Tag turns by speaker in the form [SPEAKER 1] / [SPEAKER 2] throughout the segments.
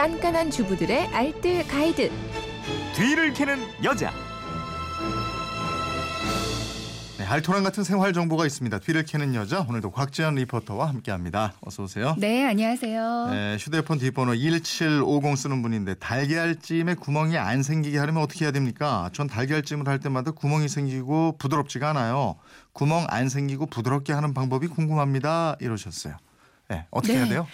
[SPEAKER 1] 깐깐한 주부들의 알뜰 가이드.
[SPEAKER 2] 뒤를 캐는 여자.
[SPEAKER 3] 네, 알토란 같은 생활 정보가 있습니다. 뒤를 캐는 여자 오늘도 곽지연 리포터와 함께합니다. 어서 오세요.
[SPEAKER 4] 네, 안녕하세요.
[SPEAKER 3] 네, 휴대폰 뒷번호 1750 쓰는 분인데 달걀찜에 구멍이 안 생기게 하려면 어떻게 해야 됩니까? 전 달걀찜을 할 때마다 구멍이 생기고 부드럽지가 않아요. 구멍 안 생기고 부드럽게 하는 방법이 궁금합니다. 이러셨어요. 네, 어떻게
[SPEAKER 4] 네.
[SPEAKER 3] 해야 돼요?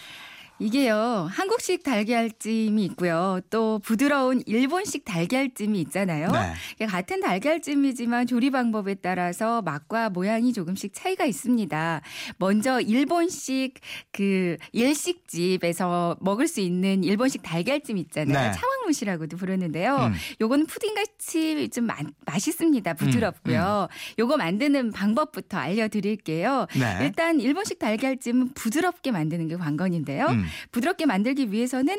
[SPEAKER 4] 이게요, 한국식 달걀찜이 있고요. 또 부드러운 일본식 달걀찜이 있잖아요.
[SPEAKER 3] 네.
[SPEAKER 4] 같은 달걀찜이지만 조리 방법에 따라서 맛과 모양이 조금씩 차이가 있습니다. 먼저 일본식 그 일식집에서 먹을 수 있는 일본식 달걀찜 있잖아요.
[SPEAKER 3] 네.
[SPEAKER 4] 차왕무시라고도 부르는데요.
[SPEAKER 3] 음.
[SPEAKER 4] 요거는 푸딩같이 좀 마- 맛있습니다. 부드럽고요. 요거 만드는 방법부터 알려드릴게요.
[SPEAKER 3] 네.
[SPEAKER 4] 일단 일본식 달걀찜은 부드럽게 만드는 게 관건인데요.
[SPEAKER 3] 음.
[SPEAKER 4] 부드럽게 만들기 위해서는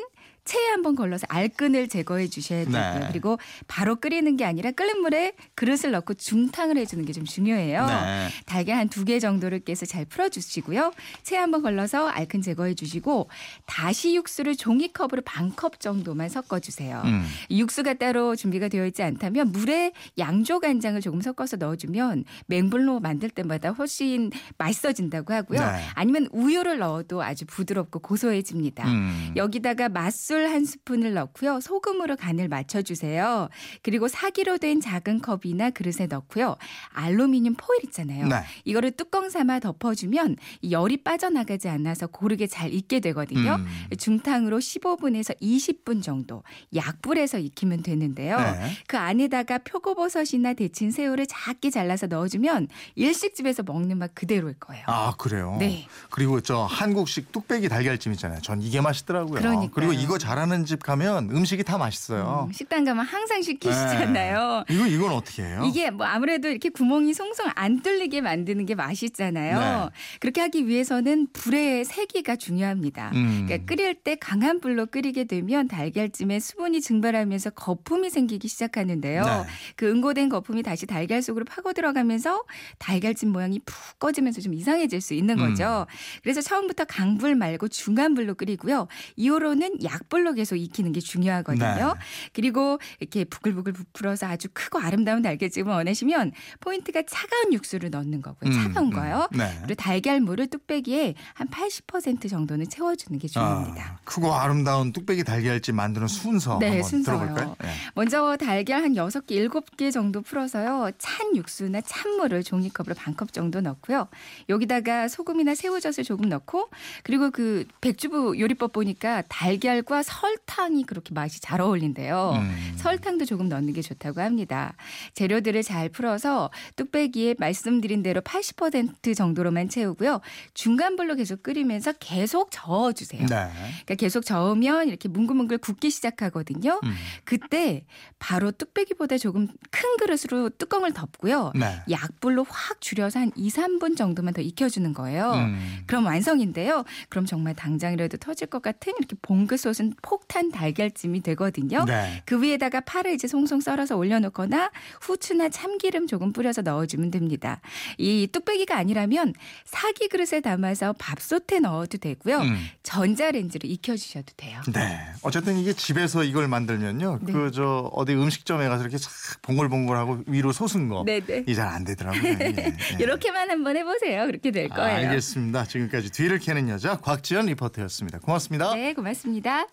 [SPEAKER 4] 체에 한번 걸러서 알끈을 제거해 주셔야 되고요.
[SPEAKER 3] 네.
[SPEAKER 4] 그리고 바로 끓이는 게 아니라 끓는 물에 그릇을 넣고 중탕을 해주는 게 좀 중요해요.
[SPEAKER 3] 네.
[SPEAKER 4] 달걀 한 두 개 정도를 깨서 잘 풀어주시고요. 체에 한번 걸러서 알끈 제거해 주시고 다시 육수를 종이컵으로 반 컵 정도만 섞어주세요.
[SPEAKER 3] 음.
[SPEAKER 4] 이 육수가 따로 준비가 되어 있지 않다면 물에 양조 간장을 조금 섞어서 넣어주면 맹불로 만들 때마다 훨씬 맛있어진다고 하고요.
[SPEAKER 3] 네.
[SPEAKER 4] 아니면 우유를 넣어도 아주 부드럽고 고소해집니다.
[SPEAKER 3] 음.
[SPEAKER 4] 여기다가 맛술 한 스푼을 넣고요. 소금으로 간을 맞춰주세요. 그리고 사기로 된 작은 컵이나 그릇에 넣고요. 알루미늄 포일 있잖아요.
[SPEAKER 3] 네.
[SPEAKER 4] 이거를 뚜껑 삼아 덮어주면 이 열이 빠져나가지 않아서 고르게 잘 익게 되거든요.
[SPEAKER 3] 음.
[SPEAKER 4] 중탕으로 15분에서 20분 정도 약불에서 익히면 되는데요.
[SPEAKER 3] 네.
[SPEAKER 4] 그 안에다가 표고버섯이나 데친 새우를 작게 잘라서 넣어주면 일식집에서 먹는 맛 그대로일 거예요.
[SPEAKER 3] 아 그래요.
[SPEAKER 4] 네.
[SPEAKER 3] 그리고 저 한국식 뚝배기 달걀찜 있잖아요. 전 이게 맛있더라고요.
[SPEAKER 4] 그러니까요.
[SPEAKER 3] 그리고 이거 잘하는 집 가면 음식이 다 맛있어요.
[SPEAKER 4] 음, 식당 가면 항상 시키시잖아요.
[SPEAKER 3] 네. 이거 이건 어떻게 해요?
[SPEAKER 4] 이게 뭐 아무래도 이렇게 구멍이 송송 안 뚫리게 만드는 게 맛있잖아요.
[SPEAKER 3] 네.
[SPEAKER 4] 그렇게 하기 위해서는 불의 세기가 중요합니다.
[SPEAKER 3] 음.
[SPEAKER 4] 그러니까 끓일 때 강한 불로 끓이게 되면 달걀찜에 수분이 증발하면서 거품이 생기기 시작하는데요.
[SPEAKER 3] 네.
[SPEAKER 4] 그 응고된 거품이 다시 달걀 속으로 파고 들어가면서 달걀찜 모양이 푹 꺼지면서 좀 이상해질 수 있는
[SPEAKER 3] 음.
[SPEAKER 4] 거죠. 그래서 처음부터 강불 말고 중간불로 끓이고요. 이후로는 약불 로 계속 익히는 게 중요하거든요.
[SPEAKER 3] 네.
[SPEAKER 4] 그리고 이렇게 부글부글 부풀어서 아주 크고 아름다운 달걀찜을 원하시면 포인트가 차가운 육수를 넣는 거고요. 차가운
[SPEAKER 3] 음,
[SPEAKER 4] 거요.
[SPEAKER 3] 음. 네.
[SPEAKER 4] 그리고 달걀물을 뚝배기에 한 80% 정도는 채워주는 게 중요합니다.
[SPEAKER 3] 아, 크고 아름다운 뚝배기 달걀찜 만드는 순서
[SPEAKER 4] 네,
[SPEAKER 3] 한번
[SPEAKER 4] 순서요.
[SPEAKER 3] 들어볼까요? 네.
[SPEAKER 4] 먼저 달걀 한 6개, 7개 정도 풀어서요. 찬 육수나 찬물을 종이컵으로 반컵 정도 넣고요. 여기다가 소금이나 새우젓을 조금 넣고 그리고 그 백주부 요리법 보니까 달걀과 설탕이 그렇게 맛이 잘 어울린대요.
[SPEAKER 3] 음.
[SPEAKER 4] 설탕도 조금 넣는 게 좋다고 합니다. 재료들을 잘 풀어서 뚝배기에 말씀드린 대로 80% 정도로만 채우고요. 중간 불로 계속 끓이면서 계속 저어 주세요.
[SPEAKER 3] 네.
[SPEAKER 4] 그러니까 계속 저으면 이렇게 뭉글뭉글 굳기 시작하거든요.
[SPEAKER 3] 음.
[SPEAKER 4] 그때 바로 뚝배기보다 조금 큰 그릇으로 뚜껑을 덮고요.
[SPEAKER 3] 네.
[SPEAKER 4] 약불로 확 줄여서 한 2, 3분 정도만 더 익혀 주는 거예요.
[SPEAKER 3] 음.
[SPEAKER 4] 그럼 완성인데요. 그럼 정말 당장이라도 터질 것 같은 이렇게 봉긋 솟은 폭탄 달걀찜이 되거든요.
[SPEAKER 3] 네.
[SPEAKER 4] 그 위에다가 파를 이제 송송 썰어서 올려놓거나 후추나 참기름 조금 뿌려서 넣어주면 됩니다. 이 뚝배기가 아니라면 사기 그릇에 담아서 밥솥에 넣어도 되고요.
[SPEAKER 3] 음.
[SPEAKER 4] 전자레인지로 익혀주셔도 돼요.
[SPEAKER 3] 네. 어쨌든 이게 집에서 이걸 만들면요.
[SPEAKER 4] 네.
[SPEAKER 3] 그저 어디 음식점에 가서 이렇게 싹 봉글봉글하고 위로 솟은 거.
[SPEAKER 4] 네네.
[SPEAKER 3] 이잘안 되더라고요. 예, 예.
[SPEAKER 4] 이렇게만 한번 해보세요. 그렇게 될
[SPEAKER 3] 아,
[SPEAKER 4] 거예요.
[SPEAKER 3] 알겠습니다. 지금까지 뒤를 캐는 여자 곽지연 리포터였습니다. 고맙습니다.
[SPEAKER 4] 네, 고맙습니다.